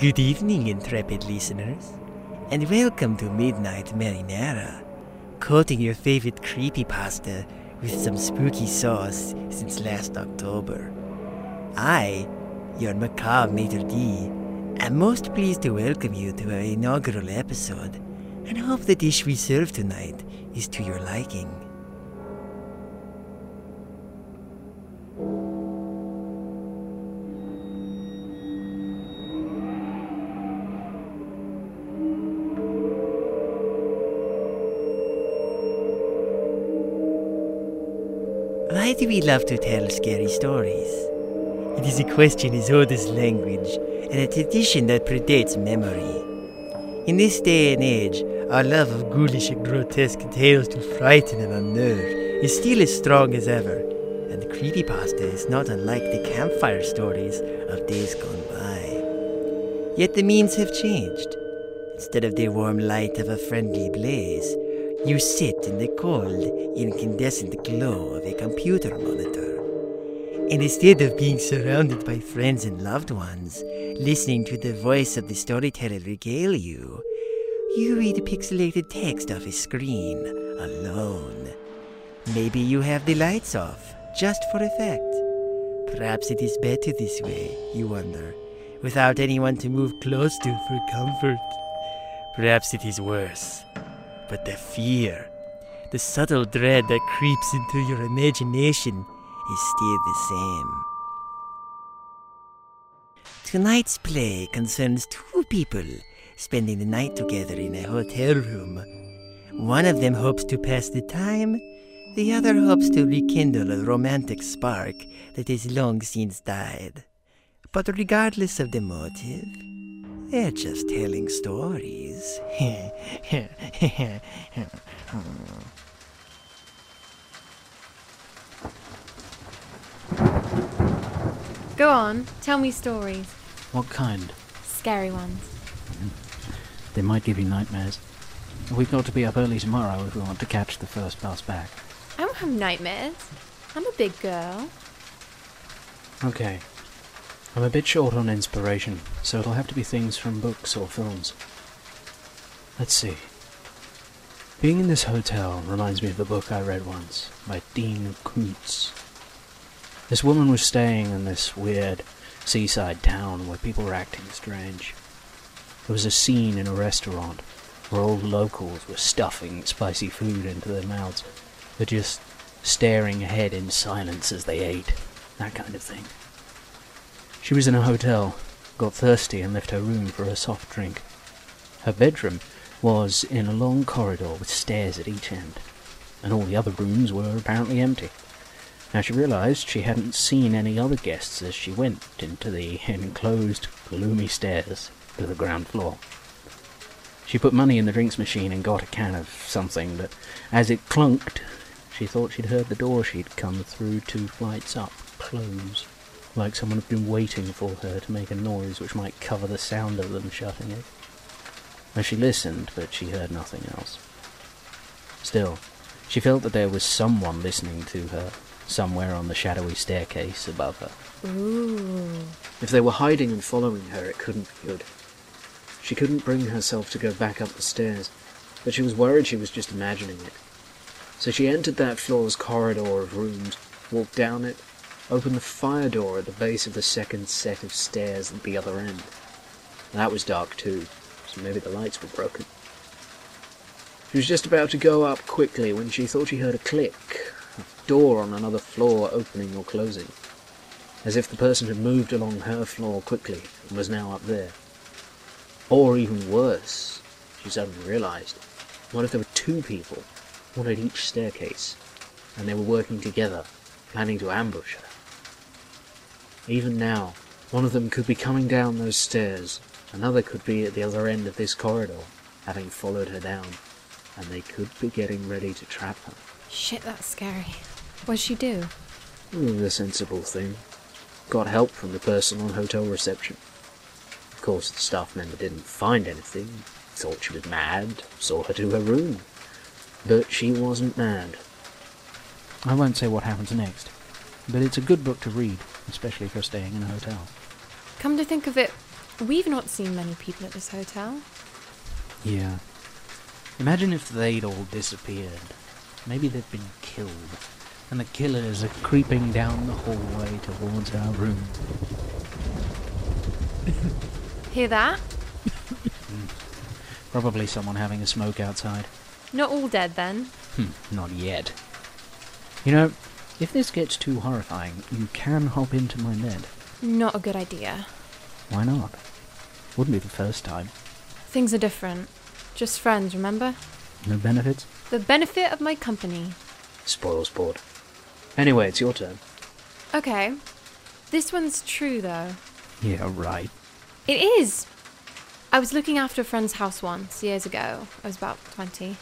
Good evening, intrepid listeners, and welcome to Midnight Marinara, coating your favorite creepypasta with some spooky sauce since last October. I, your macabre maitre d', am most pleased to welcome you to our inaugural episode, and hope the dish we serve tonight is to your liking. Why do we love to tell scary stories? It is a question as old as language and a tradition that predates memory. In this day and age, our love of ghoulish and grotesque tales to frighten and unnerve is still as strong as ever, and the creepypasta is not unlike the campfire stories of days gone by. Yet the means have changed. Instead of the warm light of a friendly blaze, you sit in the cold, incandescent glow of a computer monitor. And instead of being surrounded by friends and loved ones, listening to the voice of the storyteller regale you, you read pixelated text off a screen, alone. Maybe you have the lights off, just for effect. Perhaps it is better this way, you wonder, without anyone to move close to for comfort. Perhaps it is worse. But the fear, the subtle dread that creeps into your imagination, is still the same. Tonight's play concerns two people spending the night together in a hotel room. One of them hopes to pass the time, the other hopes to rekindle a romantic spark that has long since died. But regardless of the motive, they're just telling stories. Go on, tell me stories. What kind? Scary ones. Mm. They might give you nightmares. We've got to be up early tomorrow if we want to catch the first bus back. I don't have nightmares. I'm a big girl. Okay. I'm a bit short on inspiration, so it'll have to be things from books or films. Let's see. Being in this hotel reminds me of a book I read once by Dean Koontz. This woman was staying in this weird seaside town where people were acting strange. There was a scene in a restaurant where the locals were stuffing spicy food into their mouths, but just staring ahead in silence as they ate. That kind of thing. She was in a hotel, got thirsty, and left her room for a soft drink. Her bedroom was in a long corridor with stairs at each end, and all the other rooms were apparently empty. Now she realized she hadn't seen any other guests as she went into the enclosed, gloomy stairs to the ground floor. She put money in the drinks machine and got a can of something, but as it clunked, she thought she'd heard the door she'd come through two flights up close, like someone had been waiting for her to make a noise which might cover the sound of them shutting it. And she listened, but she heard nothing else. Still, she felt that there was someone listening to her, somewhere on the shadowy staircase above her. Ooh. If they were hiding and following her, it couldn't be good. She couldn't bring herself to go back up the stairs, but she was worried she was just imagining it. So she entered that floor's corridor of rooms, walked down it, opened the fire door at the base of the second set of stairs at the other end. That was dark too, so maybe the lights were broken. She was just about to go up quickly when she thought she heard a click, a door on another floor opening or closing, as if the person had moved along her floor quickly and was now up there. Or even worse, she suddenly realized, what if there were two people, one at each staircase, and they were working together, planning to ambush her? Even now, one of them could be coming down those stairs, another could be at the other end of this corridor, having followed her down, and they could be getting ready to trap her. Shit, that's scary. What'd she do? Mm, The sensible thing. Got help from the person on hotel reception. Of course, the staff member didn't find anything, thought she was mad, saw her to her room. But she wasn't mad. I won't say what happens next, but it's a good book to read, especially if you're staying in a hotel. Come to think of it, We've not seen many people at this hotel. Yeah. Imagine if they'd all disappeared. Maybe they've been killed. And the killers are creeping down the hallway towards our room. Hear that? Probably someone having a smoke outside. Not all dead then. Hmm, not yet. You know, if this gets too horrifying, you can hop into my bed. Not a good idea. Why not? Wouldn't be the first time. Things are different. Just friends, remember? No benefits? The benefit of my company. Spoil sport. Anyway, it's your turn. Okay. This one's true though. Yeah, right. It is! I was looking after a friend's house once, years ago. I was about 20.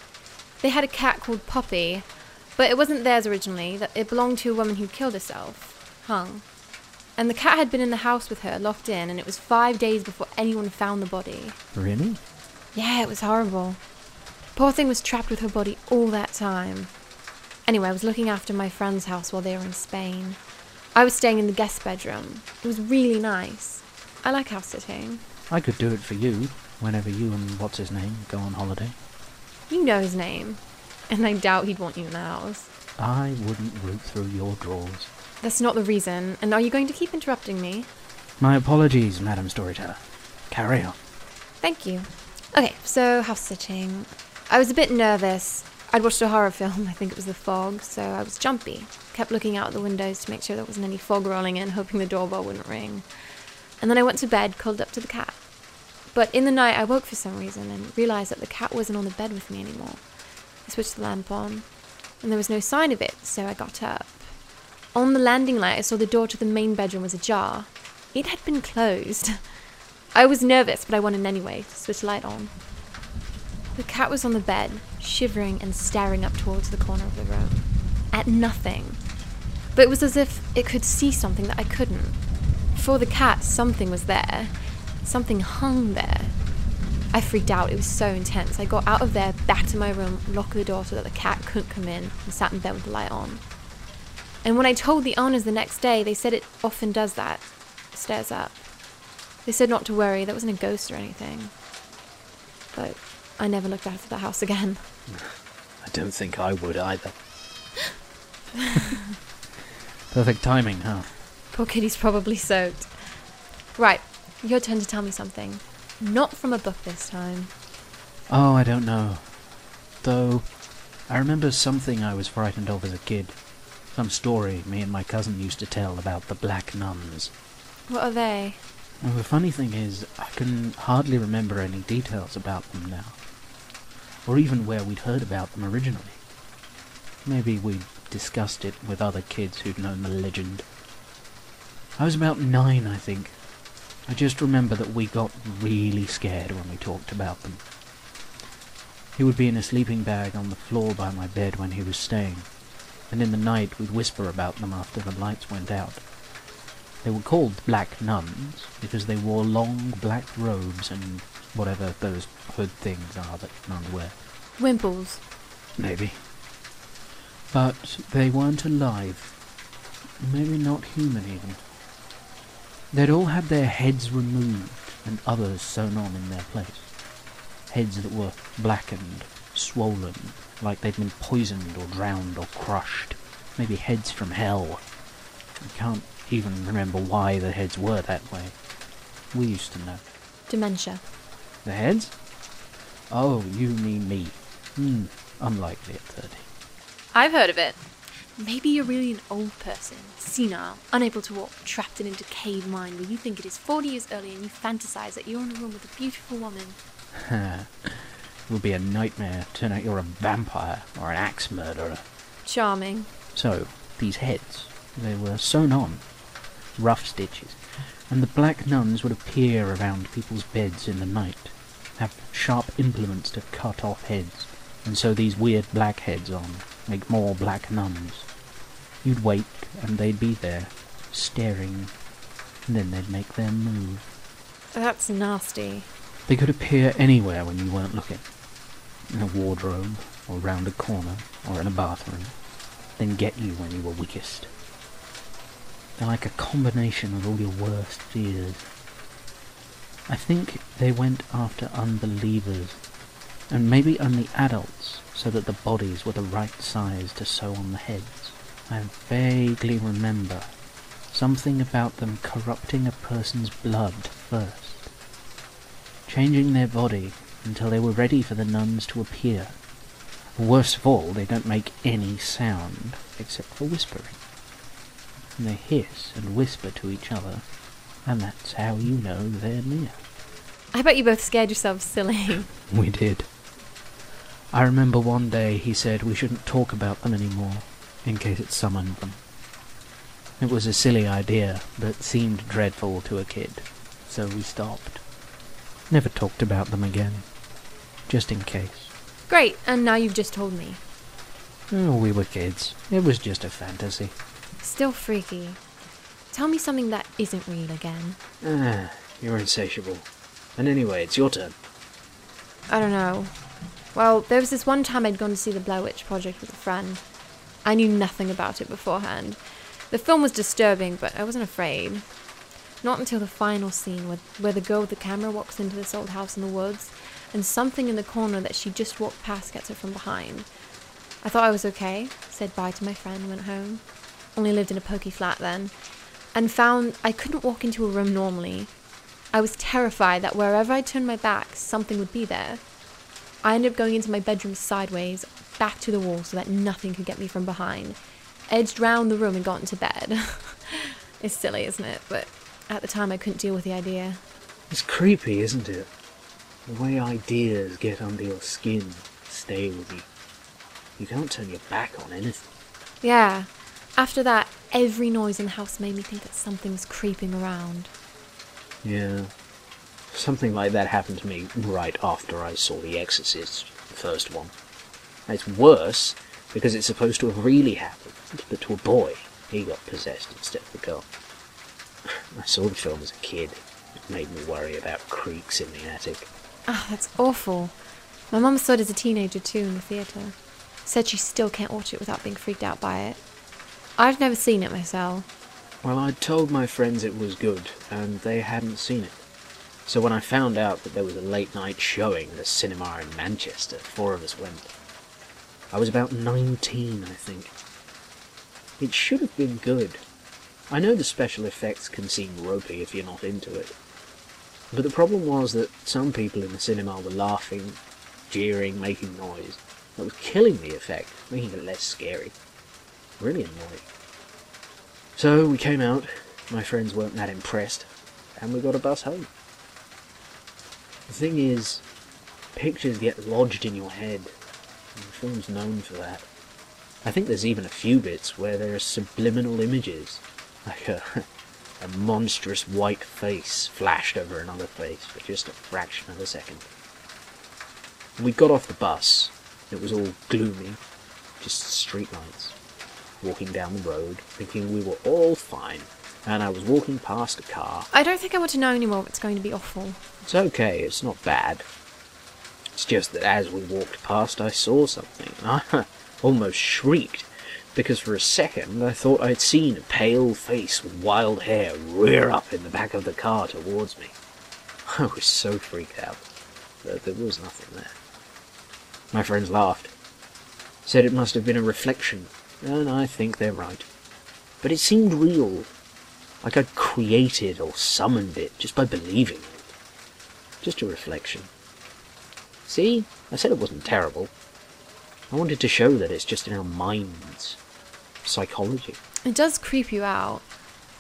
They had a cat called Poppy, but it wasn't theirs originally. That It belonged to a woman who killed herself, hung. And the cat had been in the house with her, locked in, and it was five days before anyone found the body. Really? Yeah, it was horrible. Poor thing was trapped with her body all that time. Anyway, I was looking after my friend's house while they were in Spain. I was staying in the guest bedroom. It was really nice. I like house sitting. I could do it for you whenever you and what's his name go on holiday. You know his name. And I doubt he'd want you in the house. I wouldn't root through your drawers. That's not the reason. And are you going to keep interrupting me? My apologies, Madam Storyteller. Carry on. Thank you. Okay, so house sitting. I was a bit nervous. I'd watched a horror film, I think it was The Fog, so I was jumpy. Kept looking out the windows to make sure there wasn't any fog rolling in, hoping the doorbell wouldn't ring. And then I went to bed, curled up to the cat. But in the night, I woke for some reason and realized that the cat wasn't on the bed with me anymore. I switched the lamp on, and there was no sign of it, so I got up. On the landing light, I saw the door to the main bedroom was ajar. It had been closed. I was nervous, but I went in anyway to switch the light on. The cat was on the bed, shivering and staring up towards the corner of the room, at nothing. But it was as if it could see something that I couldn't. For the cat, something was there. Something hung there. I freaked out. It was so intense. I got out of there, back to my room, locked the door so that the cat couldn't come in, and sat in bed with the light on. And when I told the owners the next day, they said it often does that. Stares up. They said not to worry, that wasn't a ghost or anything. But I never looked after the house again. I don't think I would either. Perfect timing, huh? Poor kitty's probably soaked. Right, your turn to tell me something. Not from a book this time. Oh, I don't know. Though, I remember something I was frightened of as a kid. Some story me and my cousin used to tell about the Black Nuns. What are they? Well, the funny thing is, I can hardly remember any details about them now. Or even where we'd heard about them originally. Maybe we'd discussed it with other kids who'd known the legend. I was about nine, I think. I just remember that we got really scared when we talked about them. He would be in a sleeping bag on the floor by my bed when he was staying, and in the night we'd whisper about them after the lights went out. They were called black nuns because they wore long black robes and whatever those hood things are that nuns wear. Wimples. Maybe. But they weren't alive. Maybe not human even. They'd all had their heads removed and others sewn on in their place. Heads that were blackened, swollen, like they'd been poisoned or drowned or crushed. Maybe heads from hell. I can't even remember why the heads were that way. We used to know. Dementia. The heads? Oh, you mean me. Hmm, unlikely at 30. I've heard of it. Maybe you're really an old person, senile, unable to walk, trapped in a decayed mind where you think it is 40 years earlier and you fantasize that you're in a room with a beautiful woman. it would be a nightmare. Turn out you're a vampire or an axe murderer. Charming. So, these heads, they were sewn on, rough stitches, and the black nuns would appear around people's beds in the night, have sharp implements to cut off heads, and sew these weird black heads on, make more black nuns. You'd wake, and they'd be there, staring, and then they'd make their move. That's nasty. They could appear anywhere when you weren't looking. In a wardrobe, or round a corner, or in a bathroom. Then get you when you were weakest. They're like a combination of all your worst fears. I think they went after unbelievers, and maybe only adults, so that the bodies were the right size to sew on the heads. I vaguely remember something about them corrupting a person's blood first, changing their body until they were ready for the nuns to appear. Worst of all, they don't make any sound except for whispering. And they hiss and whisper to each other, and that's how you know they're near. I bet you both scared yourselves silly. We did. I remember one day he said we shouldn't talk about them anymore, in case it summoned them. It was a silly idea, but seemed dreadful to a kid, so we stopped. Never talked about them again, just in case. Great, and now you've just told me. Oh, we were kids. It was just a fantasy. Still freaky. Tell me something that isn't real again. Ah, you're insatiable. And anyway, it's your turn. I don't know. Well, there was this one time I'd gone to see the Blair Witch Project with a friend. I knew nothing about it beforehand. The film was disturbing, but I wasn't afraid. Not until the final scene where, where the girl with the camera walks into this old house in the woods, and something in the corner that she just walked past gets her from behind. I thought I was okay, said bye to my friend, went home. Only lived in a pokey flat then, and found I couldn't walk into a room normally. I was terrified that wherever I turned my back, something would be there. I ended up going into my bedroom sideways, back to the wall so that nothing could get me from behind. Edged round the room and got into bed. it's silly, isn't it? But at the time I couldn't deal with the idea. It's creepy, isn't it? The way ideas get under your skin, stay with you. You can't turn your back on anything. Yeah. After that, every noise in the house made me think that something was creeping around. Yeah. Something like that happened to me right after I saw The Exorcist, the first one. It's worse because it's supposed to have really happened, but to a boy. He got possessed instead of the girl. I saw the film as a kid. It made me worry about creaks in the attic. Oh, that's awful. My mum saw it as a teenager too in the theatre. Said she still can't watch it without being freaked out by it. I've never seen it myself. Well, I'd told my friends it was good, and they hadn't seen it. So when I found out that there was a late night showing at a cinema in Manchester, four of us went. I was about 19, I think. It should have been good. I know the special effects can seem ropey if you're not into it. But the problem was that some people in the cinema were laughing, jeering, making noise. That was killing the effect, making it less scary. Really annoying. So we came out, my friends weren't that impressed, and we got a bus home. The thing is, pictures get lodged in your head, the film's known for that. I think there's even a few bits where there are subliminal images, like a, a monstrous white face flashed over another face for just a fraction of a second. We got off the bus. It was all gloomy, just streetlights. Walking down the road, thinking we were all fine, and I was walking past a car. I don't think I want to know anymore if it's going to be awful. It's okay, it's not bad. It's just that as we walked past, I saw something, I almost shrieked, because for a second I thought I'd seen a pale face with wild hair rear up in the back of the car towards me. I was so freaked out, but there was nothing there. My friends laughed, said it must have been a reflection, and I think they're right. But it seemed real, like I'd created or summoned it just by believing it. Just a reflection. See, I said it wasn't terrible. I wanted to show that it's just in our minds. Psychology. It does creep you out.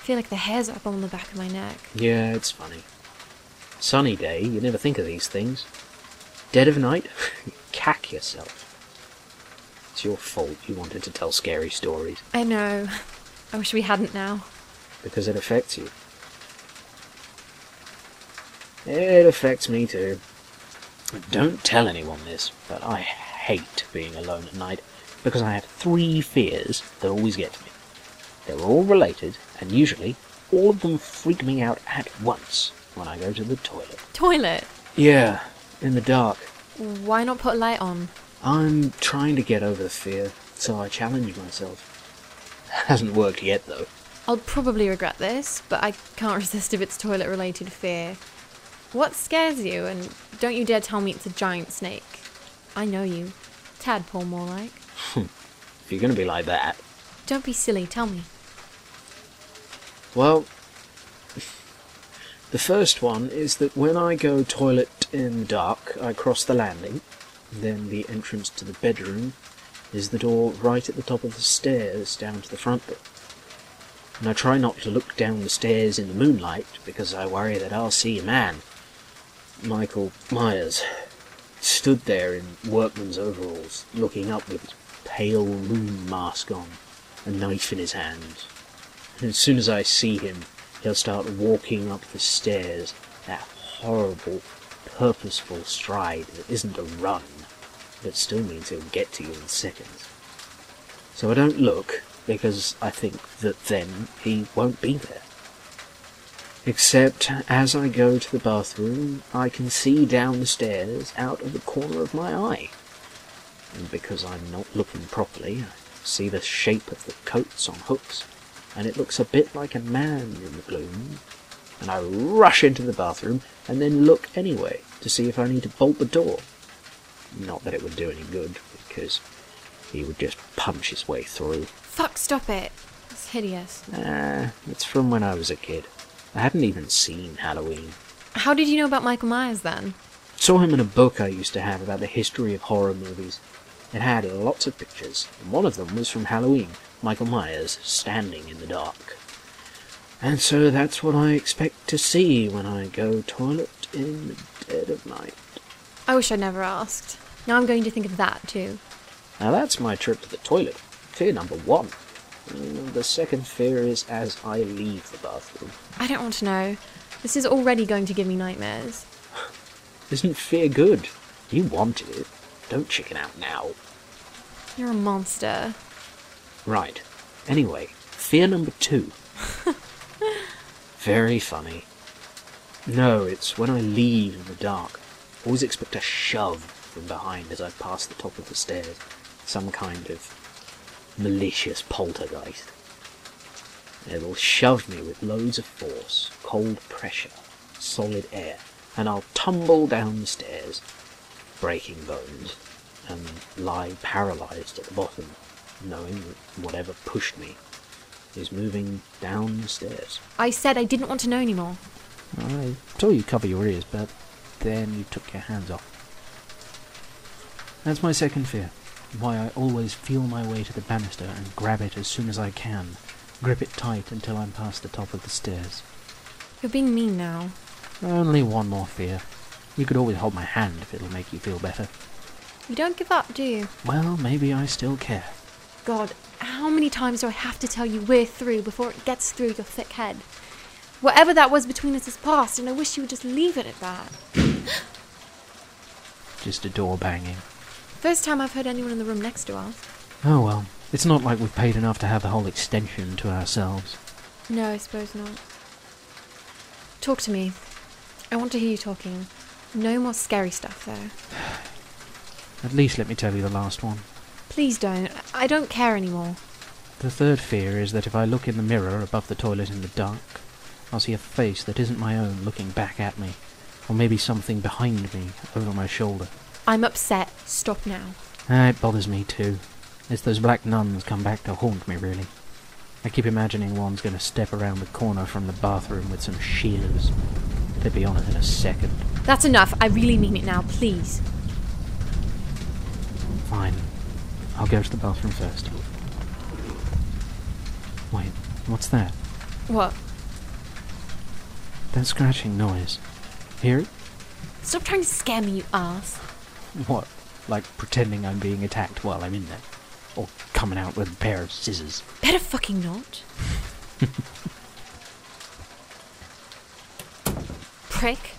I feel like the hairs are up on the back of my neck. Yeah, it's funny. Sunny day, you never think of these things. Dead of night, you cack yourself. It's your fault you wanted to tell scary stories, I know. I wish we hadn't now. because it affects you. It affects me too. Don't tell anyone this, but I hate being alone at night because I have three fears that always get to me. They're all related, and usually all of them freak me out at once when I go to the toilet. Toilet. Yeah, in the dark. Why not put a light on? I'm trying to get over the fear, so I challenge myself. Hasn't worked yet, though. I'll probably regret this, but I can't resist if it's toilet related fear. What scares you? And don't you dare tell me it's a giant snake. I know you. Tadpole, more like. If you're going to be like that. Don't be silly, tell me. Well, the first one is that when I go toilet in the dark, I cross the landing. Then the entrance to the bedroom is the door right at the top of the stairs down to the front door. And I try not to look down the stairs in the moonlight because I worry that I'll see a man, Michael Myers, stood there in workman's overalls, looking up with his pale moon mask on, a knife in his hand. And as soon as I see him, he'll start walking up the stairs, that horrible, purposeful stride that isn't a run, but still means he'll get to you in seconds. So I don't look, because I think that then he won't be there. Except as I go to the bathroom, I can see down the stairs out of the corner of my eye. And because I'm not looking properly, I see the shape of the coats on hooks, and it looks a bit like a man in the gloom. And I rush into the bathroom and then look anyway to see if I need to bolt the door. Not that it would do any good, because he would just punch his way through. Fuck, stop it. It's hideous. Ah, it's from when I was a kid. I hadn't even seen Halloween. How did you know about Michael Myers then? Saw him in a book I used to have about the history of horror movies. It had lots of pictures, and one of them was from Halloween Michael Myers standing in the dark. And so that's what I expect to see when I go toilet in the dead of night. I wish I'd never asked. Now I'm going to think of that too. Now that's my trip to the toilet. Fear number one. The second fear is as I leave the bathroom. I don't want to know. This is already going to give me nightmares. Isn't fear good? You wanted it. Don't chicken out now. You're a monster. Right. Anyway, fear number two. Very funny. No, it's when I leave in the dark. Always expect a shove from behind as I pass the top of the stairs. Some kind of malicious poltergeist. It'll shove me with loads of force, cold pressure, solid air, and I'll tumble down the stairs, breaking bones, and lie paralysed at the bottom, knowing that whatever pushed me is moving down the stairs. I said I didn't want to know anymore. I told you cover your ears, but then you took your hands off. That's my second fear. Why I always feel my way to the banister and grab it as soon as I can. Grip it tight until I'm past the top of the stairs. You're being mean now. Only one more fear. You could always hold my hand if it'll make you feel better. You don't give up, do you? Well, maybe I still care. God, how many times do I have to tell you we're through before it gets through your thick head? Whatever that was between us is past, and I wish you would just leave it at that. Just a door banging. First time I've heard anyone in the room next to us. Oh well, it's not like we've paid enough to have the whole extension to ourselves. No, I suppose not. Talk to me. I want to hear you talking. No more scary stuff, though. At least let me tell you the last one. Please don't. I don't care anymore. The third fear is that if I look in the mirror above the toilet in the dark, I'll see a face that isn't my own looking back at me, or maybe something behind me over my shoulder. I'm upset. Stop now. Ah, it bothers me too. It's those black nuns come back to haunt me, really. I keep imagining one's going to step around the corner from the bathroom with some shears. They'd be on it in a second. That's enough. I really mean it now, please. Fine. I'll go to the bathroom first. Wait, what's that? What? That scratching noise. Hear it? Stop trying to scare me, you ass. What? Like pretending I'm being attacked while I'm in there? Or coming out with a pair of scissors? Better fucking not. Prick.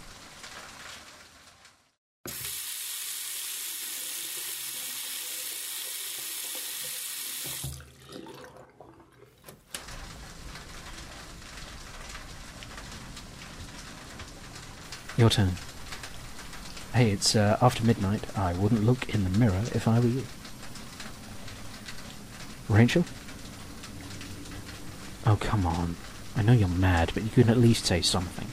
Your turn. Hey, it's uh, after midnight. I wouldn't look in the mirror if I were you. Rachel? Oh, come on. I know you're mad, but you can at least say something.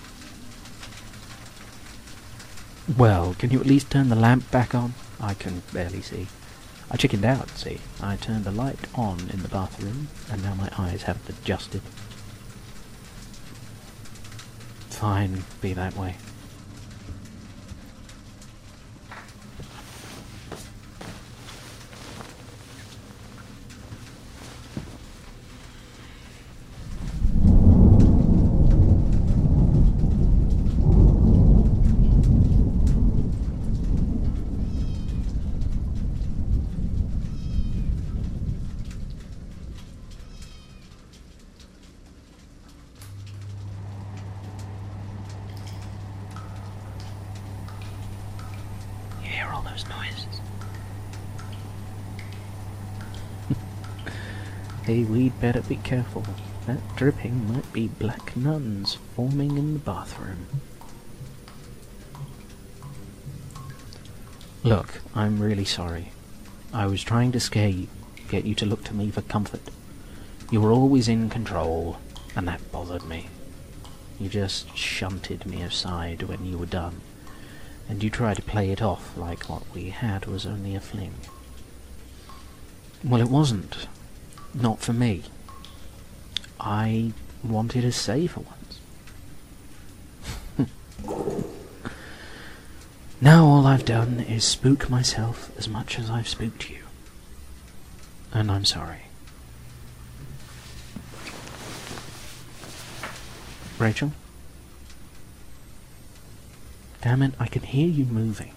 Well, can you at least turn the lamp back on? I can barely see. I chickened out, see. I turned the light on in the bathroom, and now my eyes haven't adjusted. Fine, be that way. You hear all those noises? hey, we'd better be careful. That dripping might be black nuns forming in the bathroom. Look, I'm really sorry. I was trying to scare you, get you to look to me for comfort. You were always in control, and that bothered me. You just shunted me aside when you were done and you try to play it off like what we had was only a fling. Well, it wasn't. Not for me. I wanted a say for once. now all I've done is spook myself as much as I've spooked you. And I'm sorry. Rachel? Damn it, I can hear you moving.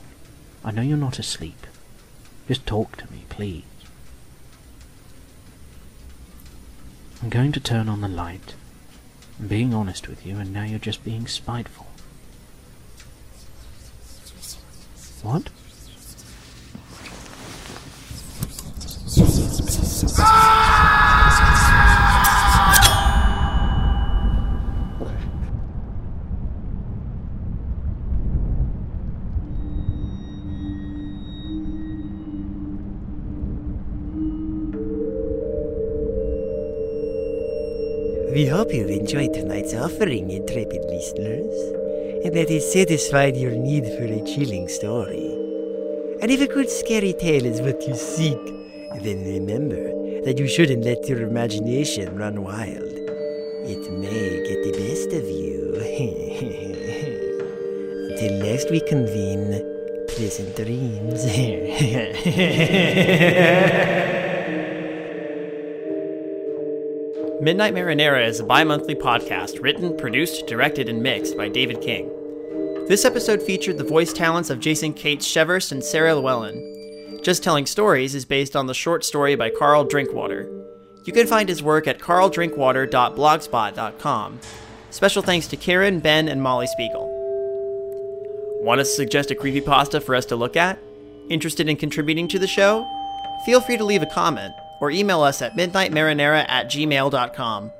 I know you're not asleep. Just talk to me, please. I'm going to turn on the light. I'm being honest with you, and now you're just being spiteful. What? We hope you've enjoyed tonight's offering, intrepid listeners, and that it satisfied your need for a chilling story. And if a good scary tale is what you seek, then remember that you shouldn't let your imagination run wild. It may get the best of you. Until next we convene, pleasant dreams. Midnight Marinara is a bi monthly podcast written, produced, directed, and mixed by David King. This episode featured the voice talents of Jason Cates Chevers and Sarah Llewellyn. Just Telling Stories is based on the short story by Carl Drinkwater. You can find his work at carldrinkwater.blogspot.com. Special thanks to Karen, Ben, and Molly Spiegel. Want to suggest a creepypasta for us to look at? Interested in contributing to the show? Feel free to leave a comment or email us at midnightmarinara at gmail.com.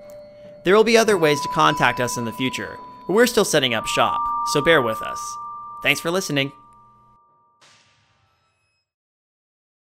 There will be other ways to contact us in the future, but we're still setting up shop, so bear with us. Thanks for listening.